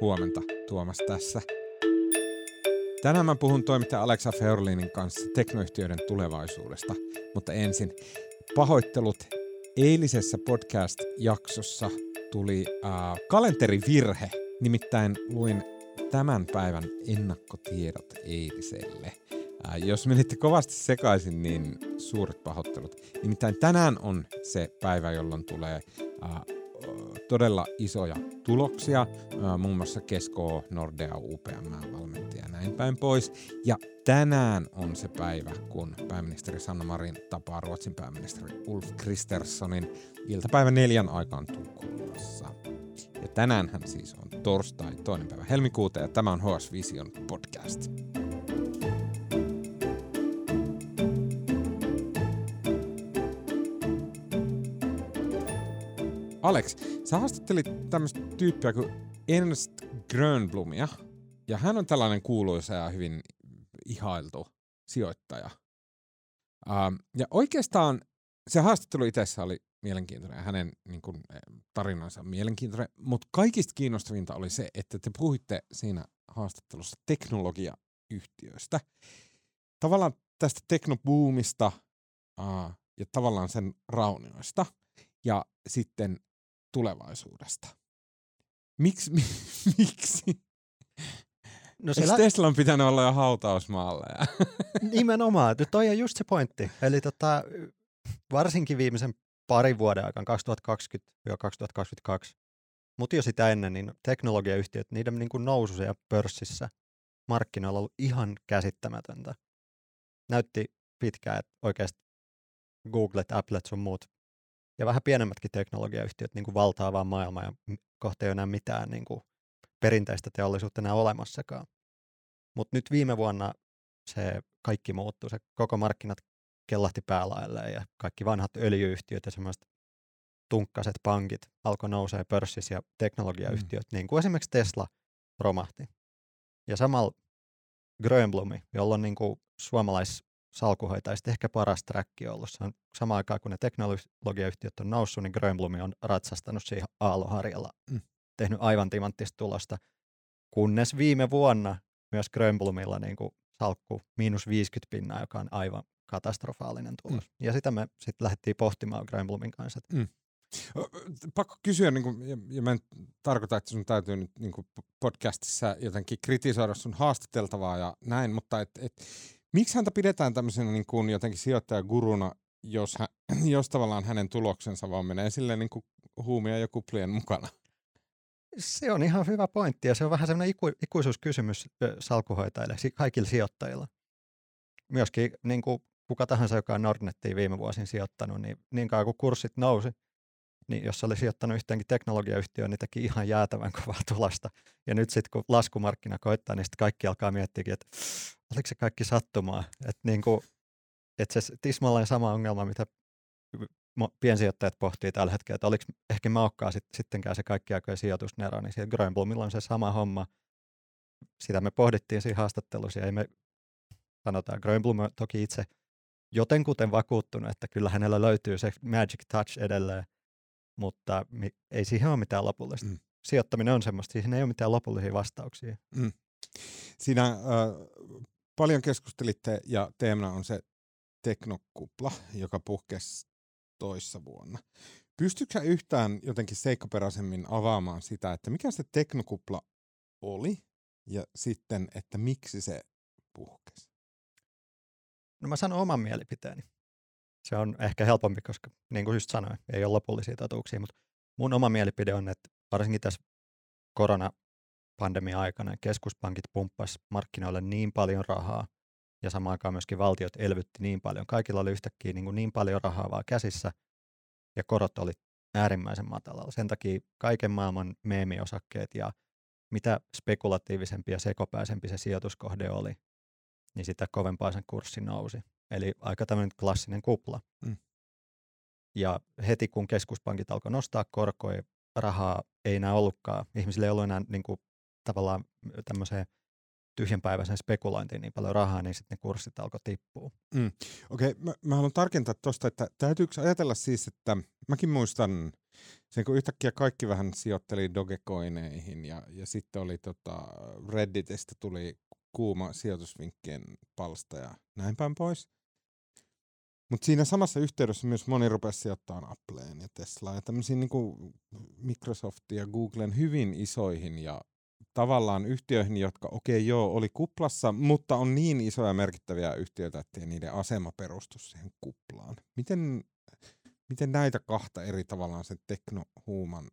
Huomenta, Tuomas tässä. Tänään mä puhun toimittaja Alexa Feorlinin kanssa teknoyhtiöiden tulevaisuudesta, mutta ensin pahoittelut. Eilisessä podcast-jaksossa tuli äh, kalenterivirhe, nimittäin luin tämän päivän ennakkotiedot eiliselle. Äh, jos menitte kovasti sekaisin, niin suuret pahoittelut. Nimittäin tänään on se päivä, jolloin tulee äh, todella isoja tuloksia, muun muassa Kesko, Nordea, UPM, valmentaja ja näin päin pois. Ja tänään on se päivä, kun pääministeri Sanna Marin tapaa Ruotsin pääministeri Ulf Kristerssonin iltapäivän neljän aikaan Tukholmassa. Ja tänään hän siis on torstai, toinen päivä helmikuuta ja tämä on HS Vision podcast. Alex, sä haastattelit tämmöistä tyyppiä kuin Ernst Grönblumia, ja hän on tällainen kuuluisa ja hyvin ihailtu sijoittaja. Ähm, ja oikeastaan se haastattelu itsessä oli mielenkiintoinen ja hänen niin kuin, tarinansa mielenkiintoinen, mutta kaikista kiinnostavinta oli se, että te puhuitte siinä haastattelussa teknologiayhtiöistä. Tavallaan tästä teknobuumista äh, ja tavallaan sen raunioista. Ja sitten tulevaisuudesta. Miks, mi, miksi? No Eikö Teslan pitänyt olla jo hautausmaalla? Ja? Nimenomaan, toi on just se pointti. Eli tota, varsinkin viimeisen parin vuoden aikana, 2020-2022, mutta jo sitä ennen, niin teknologiayhtiöt, niiden niin kuin nousu ja pörssissä markkinoilla on ollut ihan käsittämätöntä. Näytti pitkään, että oikeasti Googlet, Applet sun muut ja vähän pienemmätkin teknologiayhtiöt niin kuin valtaa vaan maailmaa ja kohta ei ole enää mitään niin kuin perinteistä teollisuutta enää olemassakaan. Mutta nyt viime vuonna se kaikki muuttui, se koko markkinat kellahti päälailleen ja kaikki vanhat öljyyhtiöt ja semmoiset tunkkaset pankit alkoi nousee pörssissä ja teknologiayhtiöt, mm. niin kuin esimerkiksi Tesla romahti. Ja samalla Grönblumi, jolla on niin kuin suomalais salkuhoitajista ehkä paras träkki ollut. Se on samaan aikaan, kun ne teknologiayhtiöt on noussut, niin Grönblumi on ratsastanut siihen aalloharjalla, mm. tehnyt aivan timanttista tulosta. Kunnes viime vuonna myös Grönblumilla niin kuin salkku miinus 50 pinnaa, joka on aivan katastrofaalinen tulos. Mm. Ja sitä me sitten lähdettiin pohtimaan Grönblumin kanssa. Mm. Pakko kysyä, niin kuin, ja, ja mä en tarkoita, että sun täytyy nyt niin kuin podcastissa jotenkin kritisoida sun haastateltavaa ja näin, mutta et, et, Miksi häntä pidetään tämmöisenä niin kuin jotenkin sijoittajaguruna, jos, hän, jos tavallaan hänen tuloksensa vaan menee silleen niin kuin huumia ja kuplien mukana? Se on ihan hyvä pointti ja se on vähän semmoinen iku, ikuisuuskysymys salkuhoitajille, kaikille sijoittajilla. Myöskin niin kuin kuka tahansa, joka on Nordnettiin viime vuosin sijoittanut, niin niin kauan kuin kurssit nousi, niin jos oli sijoittanut yhteenkin teknologiayhtiöön, niin teki ihan jäätävän kovaa tulosta. Ja nyt sitten kun laskumarkkina koittaa, niin sitten kaikki alkaa miettiä, että oliko se kaikki sattumaa. Että niin että se tismalleen sama ongelma, mitä piensijoittajat pohtii tällä hetkellä, että oliko ehkä maukkaa sit, sittenkään se kaikki aikojen sijoitusnero, niin siellä Grönblomilla on se sama homma. Sitä me pohdittiin siinä haastattelussa ja ei me sanotaan, Grönblom toki itse jotenkuten vakuuttunut, että kyllä hänellä löytyy se magic touch edelleen, mutta ei siihen ole mitään lopullista. Mm. Sijoittaminen on semmoista, siihen ei ole mitään lopullisia vastauksia. Mm. Siinä äh, paljon keskustelitte ja teemana on se teknokupla, joka puhkesi toissa vuonna. Pystytkö yhtään jotenkin seikkaperäisemmin avaamaan sitä, että mikä se teknokupla oli ja sitten, että miksi se puhkesi? No mä sanon oman mielipiteeni. Se on ehkä helpompi, koska niin kuin just sanoin, ei ole lopullisia totuuksia, mutta mun oma mielipide on, että varsinkin tässä korona pandemia-aikana keskuspankit pumppas markkinoille niin paljon rahaa ja samaan aikaan myöskin valtiot elvytti niin paljon. Kaikilla oli yhtäkkiä niin, kuin niin paljon rahaa vaan käsissä ja korot oli äärimmäisen matalalla. Sen takia kaiken maailman meemiosakkeet ja mitä spekulatiivisempi ja sekopäisempi se sijoituskohde oli, niin sitä kovempaa sen kurssi nousi. Eli aika tämmöinen klassinen kupla. Mm. Ja heti kun keskuspankit alkoi nostaa korkoja, rahaa ei enää ollutkaan. Ihmisillä ei ollut enää niin kuin tavallaan tämmöiseen tyhjänpäiväisen spekulointiin niin paljon rahaa, niin sitten ne kurssit alkoi tippua. Mm. Okei, okay, mä, mä haluan tarkentaa tuosta, että täytyykö ajatella siis, että mäkin muistan sen, kun yhtäkkiä kaikki vähän sijoitteli Dogecoineihin ja, ja sitten oli tota, Redditistä tuli kuuma sijoitusvinkkien palsta ja näin päin pois. Mutta siinä samassa yhteydessä myös moni rupesi sijoittamaan Appleen ja Teslaan ja tämmöisiin niin Microsoftin ja Googlen hyvin isoihin ja tavallaan yhtiöihin, jotka okei okay, joo, oli kuplassa, mutta on niin isoja merkittäviä yhtiöitä, että niiden asema perustu siihen kuplaan. Miten, miten näitä kahta eri tavallaan sen teknohuuman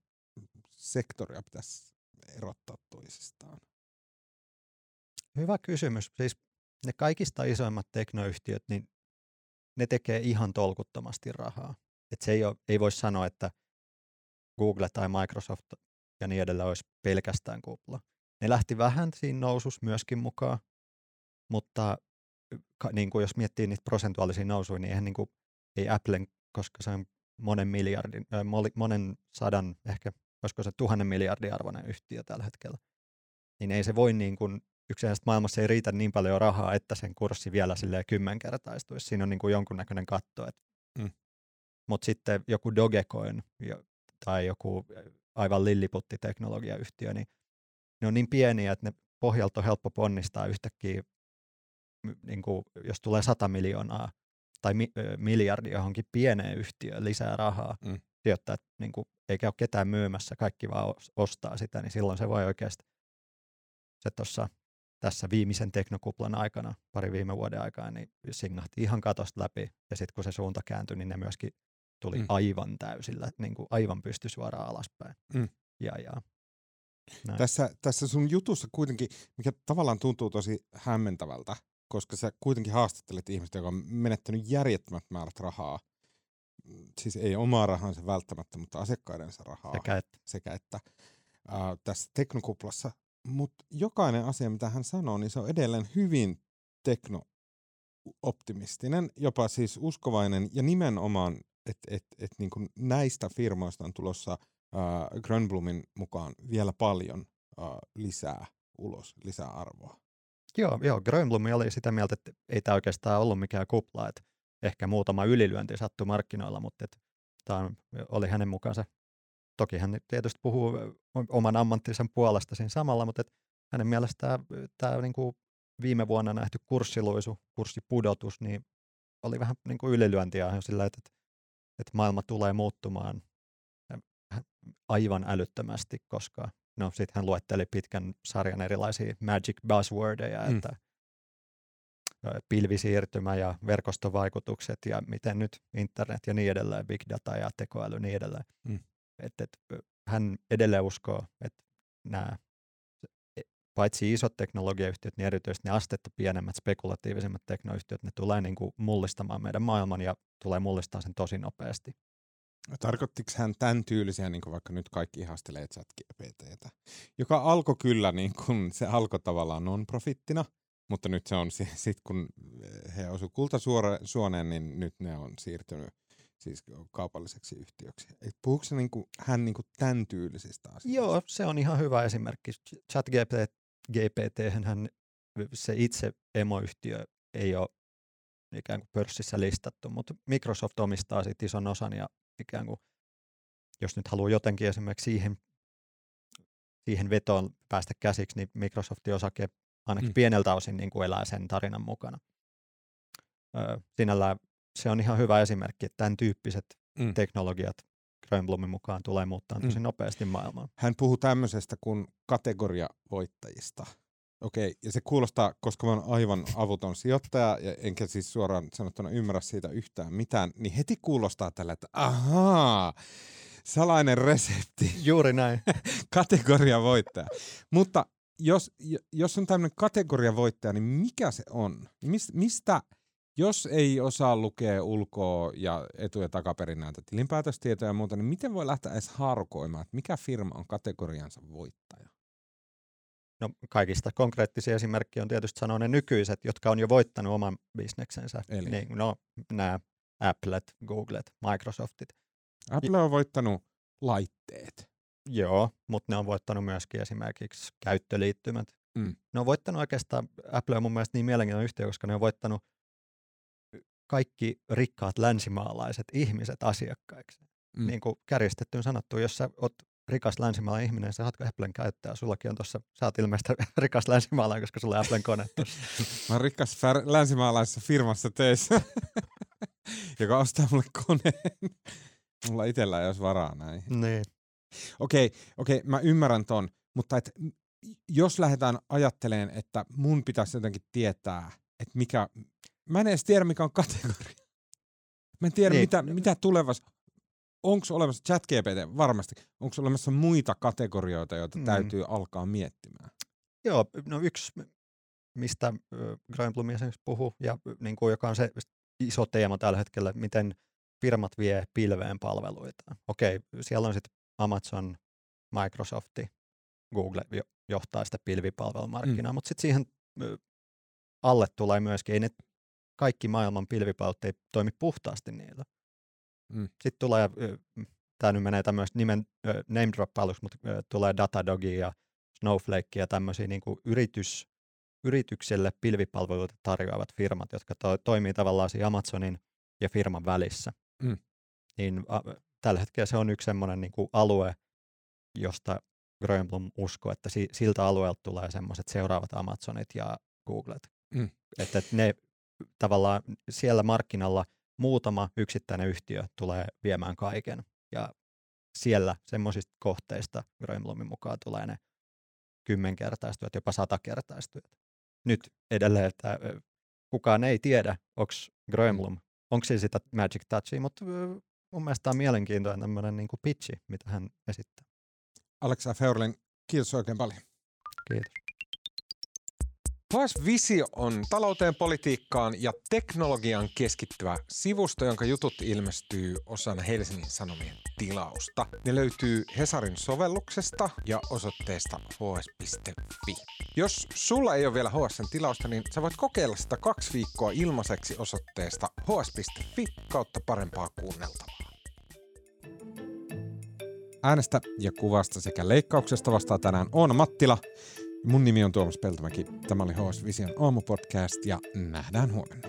sektoria pitäisi erottaa toisistaan? Hyvä kysymys. Siis ne kaikista isoimmat teknoyhtiöt, niin ne tekee ihan tolkuttomasti rahaa. Et se ei, ole, ei voi sanoa, että Google tai Microsoft ja niin edelleen olisi pelkästään kupla. Ne lähti vähän siinä nousus myöskin mukaan, mutta niin kuin jos miettii niitä prosentuaalisia nousuja, niin eihän niin kuin, ei Applen, koska se on monen miljardin, äh, monen sadan, ehkä olisiko se tuhannen miljardin arvoinen yhtiö tällä hetkellä, niin ei se voi niin kuin, yksinäisesti maailmassa ei riitä niin paljon rahaa, että sen kurssi vielä silleen kymmenkertaistuisi. Siinä on niin kuin jonkunnäköinen katto. Että. Mm. Mutta sitten joku Dogecoin tai joku aivan lilliputti-teknologiayhtiö, niin ne on niin pieniä, että ne pohjalta on helppo ponnistaa yhtäkkiä, niin kuin, jos tulee 100 miljoonaa tai mi, miljardi johonkin pieneen yhtiöön lisää rahaa, mm. että niin kuin, eikä ole ketään myymässä, kaikki vaan ostaa sitä, niin silloin se voi oikeasti se tuossa tässä viimeisen teknokuplan aikana, pari viime vuoden aikana, niin singahti ihan katosta läpi. Ja sitten kun se suunta kääntyi, niin ne myöskin tuli mm. aivan täysillä, niin kuin aivan pysty suoraan alaspäin. Mm. Ja, ja, Tässä, tässä sun jutussa kuitenkin, mikä tavallaan tuntuu tosi hämmentävältä, koska sä kuitenkin haastattelet ihmistä, joka on menettänyt järjettömät määrät rahaa. Siis ei omaa rahansa välttämättä, mutta asiakkaidensa rahaa. Sekä että. Sekä että. Äh, tässä teknokuplassa mutta jokainen asia, mitä hän sanoo, niin se on edelleen hyvin tekno-optimistinen, jopa siis uskovainen ja nimenomaan, että et, et niin näistä firmoista on tulossa äh, Grönblumin mukaan vielä paljon äh, lisää ulos, lisää arvoa. Joo, joo, Grönblum oli sitä mieltä, että ei tämä oikeastaan ollut mikään kupla, että ehkä muutama ylilyönti sattui markkinoilla, mutta tämä oli hänen mukaansa Toki hän tietysti puhuu oman ammattinsa puolesta siinä samalla, mutta et hänen mielestään tämä niinku viime vuonna nähty kurssiluisu, kurssipudotus, niin oli vähän niin kuin ylilyöntiä sillä, että, että maailma tulee muuttumaan aivan älyttömästi, koska no sitten hän luetteli pitkän sarjan erilaisia magic buzzwordeja, mm. että pilvisiirtymä ja verkostovaikutukset ja miten nyt internet ja niin edelleen, big data ja tekoäly ja niin edelleen. Mm että, että hän edelleen uskoo, että nämä e, paitsi isot teknologiayhtiöt, niin erityisesti ne astetta pienemmät, spekulatiivisemmat teknoyhtiöt, ne tulee niin kuin mullistamaan meidän maailman ja tulee mullistamaan sen tosi nopeasti. Tarkoittiko hän tämän tyylisiä, niin kuin vaikka nyt kaikki ihastelee chat joka alkoi kyllä, niin kuin, se alkoi tavallaan non-profittina, mutta nyt se on sitten kun he osu kultasuoneen, niin nyt ne on siirtynyt siis kaupalliseksi yhtiöksi. Et puhuuko se niinku, hän niinku tämän tyylisistä asioista? Joo, se on ihan hyvä esimerkki. ChatGPT GPT, hän, se itse emoyhtiö ei ole ikään kuin pörssissä listattu, mutta Microsoft omistaa siitä ison osan ja ikään kuin, jos nyt haluaa jotenkin esimerkiksi siihen, siihen vetoon päästä käsiksi, niin Microsoftin osake ainakin mm. pieneltä osin niin kuin elää sen tarinan mukana. Öö, sinällään se on ihan hyvä esimerkki, että tämän tyyppiset mm. teknologiat Grönblumin mukaan tulee muuttaa tosi mm. nopeasti maailmaan. Hän puhuu tämmöisestä kuin kategoriavoittajista. Okei, ja se kuulostaa, koska mä oon aivan avuton sijoittaja, ja enkä siis suoraan sanottuna ymmärrä siitä yhtään mitään, niin heti kuulostaa tällä, että ahaa, salainen resepti. Juuri näin. kategoriavoittaja. Mutta jos, jos on tämmöinen kategoriavoittaja, niin mikä se on? mistä jos ei osaa lukea ulkoa ja etu- ja takaperin näitä tilinpäätöstietoja ja muuta, niin miten voi lähteä edes harkoimaan, että mikä firma on kategoriansa voittaja? No kaikista konkreettisia esimerkkejä on tietysti sanoa ne nykyiset, jotka on jo voittanut oman bisneksensä. Eli? Niin, no nämä Applet, Googlet, Microsoftit. Apple on voittanut laitteet. Joo, mutta ne on voittanut myöskin esimerkiksi käyttöliittymät, Mm. Ne on voittanut oikeastaan, Apple on mun mielestä niin mielenkiintoinen yhtiö, koska ne on voittanut kaikki rikkaat länsimaalaiset ihmiset asiakkaiksi. Mm. Niin kuin kärjestettyyn sanottu, jos sä oot rikas länsimaalainen ihminen, sä ootko Applen käyttäjä, sullakin on tuossa, sä oot ilmeisesti rikas länsimaalainen, koska sulla on Applen kone Mä oon rikas fär- länsimaalaisessa firmassa töissä, joka ostaa mulle koneen. Mulla itsellä ei olisi varaa näin. Niin. Okei, okay, okei, okay, mä ymmärrän ton, mutta et, jos lähdetään ajattelemaan, että mun pitäisi jotenkin tietää, että mikä, mä en edes tiedä mikä on kategoria. Mä en tiedä niin. mitä, mitä tulevassa, onko olemassa chat GPT varmasti, onko olemassa muita kategorioita, joita mm. täytyy alkaa miettimään? Joo, no yksi, mistä Grönblom esimerkiksi puhuu, ja niin kuin, joka on se iso teema tällä hetkellä, miten firmat vie pilveen palveluita. Okei, siellä on sitten Amazon, Microsofti, Google johtaa sitä pilvipalvelumarkkinaa, mm. mutta sitten siihen alle tulee myöskin, ei ne kaikki maailman pilvipalvelut ei toimi puhtaasti niillä. Mm. Sitten tulee, tämä nyt menee tämmöistä nimen name drop mutta tulee Datadogi ja Snowflake ja tämmöisiä niin yritys, yritykselle pilvipalveluita tarjoavat firmat, jotka to, toimii tavallaan siinä Amazonin ja firman välissä. Mm. Niin a, tällä hetkellä se on yksi semmoinen niin alue, josta Grönblom uskoo, että si, siltä alueelta tulee semmoiset seuraavat Amazonit ja Googlet. Mm. Että, että ne tavallaan siellä markkinalla muutama yksittäinen yhtiö tulee viemään kaiken. Ja siellä semmoisista kohteista Grönblomin mukaan tulee ne kymmenkertaistuvat, jopa satakertaistuvat. Nyt edelleen, että kukaan ei tiedä, onko Grönblom, onko se sitä Magic Touchia, mutta mun mielestä on mielenkiintoinen tämmöinen niin pitchi, mitä hän esittää. Alexa Feurlin, kiitos oikein paljon. Kiitos. HS Visio on talouteen, politiikkaan ja teknologian keskittyvä sivusto, jonka jutut ilmestyy osana Helsingin Sanomien tilausta. Ne löytyy Hesarin sovelluksesta ja osoitteesta hs.fi. Jos sulla ei ole vielä HSn tilausta, niin sä voit kokeilla sitä kaksi viikkoa ilmaiseksi osoitteesta hs.fi kautta parempaa kuunneltavaa. Äänestä ja kuvasta sekä leikkauksesta vastaa tänään on Mattila. Mun nimi on Tuomas Peltomäki. Tämä oli HS Vision aamupodcast ja nähdään huomenna.